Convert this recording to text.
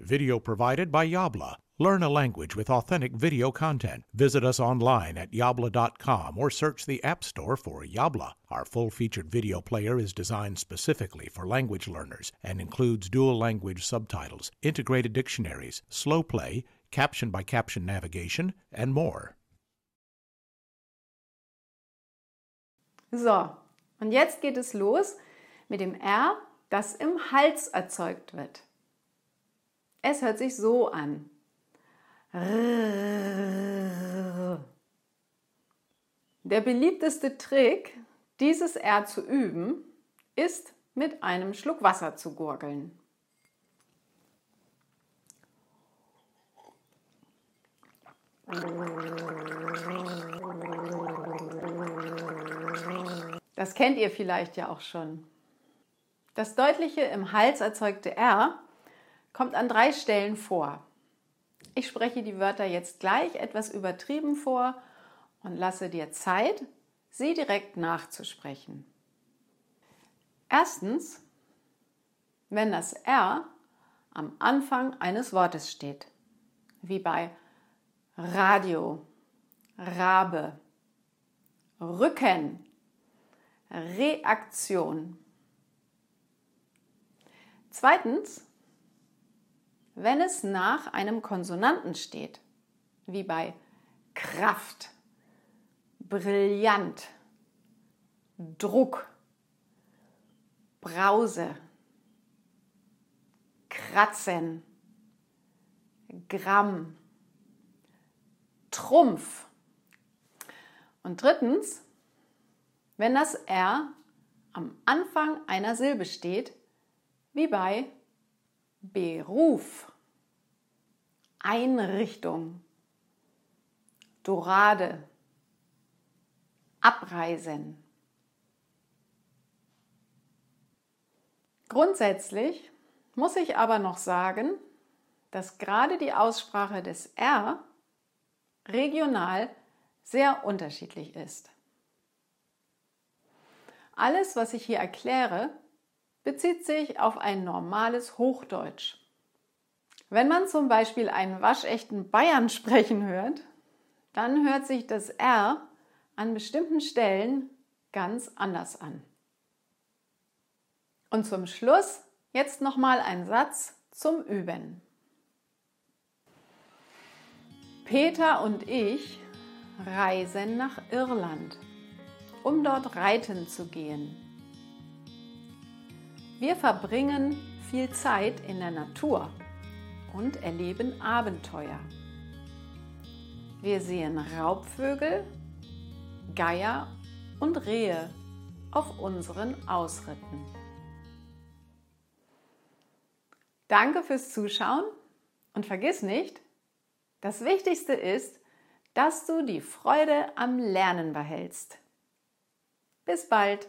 Video provided by Yabla. Learn a language with authentic video content. Visit us online at yabla.com or search the App Store for Yabla. Our full featured video player is designed specifically for language learners and includes dual language subtitles, integrated dictionaries, slow play, caption by caption navigation, and more. So, und jetzt geht es los mit dem R, das im Hals erzeugt wird. Es hört sich so an. Der beliebteste Trick, dieses R zu üben, ist mit einem Schluck Wasser zu gurgeln. Das kennt ihr vielleicht ja auch schon. Das deutliche im Hals erzeugte R kommt an drei Stellen vor. Ich spreche die Wörter jetzt gleich etwas übertrieben vor und lasse dir Zeit, sie direkt nachzusprechen. Erstens, wenn das R am Anfang eines Wortes steht, wie bei Radio, Rabe, Rücken, Reaktion. Zweitens, wenn es nach einem Konsonanten steht, wie bei Kraft, brillant, Druck, Brause, Kratzen, Gramm, Trumpf. Und drittens, wenn das R am Anfang einer Silbe steht, wie bei Beruf, Einrichtung, Dorade, Abreisen. Grundsätzlich muss ich aber noch sagen, dass gerade die Aussprache des R regional sehr unterschiedlich ist. Alles, was ich hier erkläre, bezieht sich auf ein normales Hochdeutsch. Wenn man zum Beispiel einen waschechten Bayern sprechen hört, dann hört sich das R an bestimmten Stellen ganz anders an. Und zum Schluss jetzt nochmal ein Satz zum Üben. Peter und ich reisen nach Irland, um dort reiten zu gehen. Wir verbringen viel Zeit in der Natur und erleben Abenteuer. Wir sehen Raubvögel, Geier und Rehe auf unseren Ausritten. Danke fürs Zuschauen und vergiss nicht, das Wichtigste ist, dass du die Freude am Lernen behältst. Bis bald!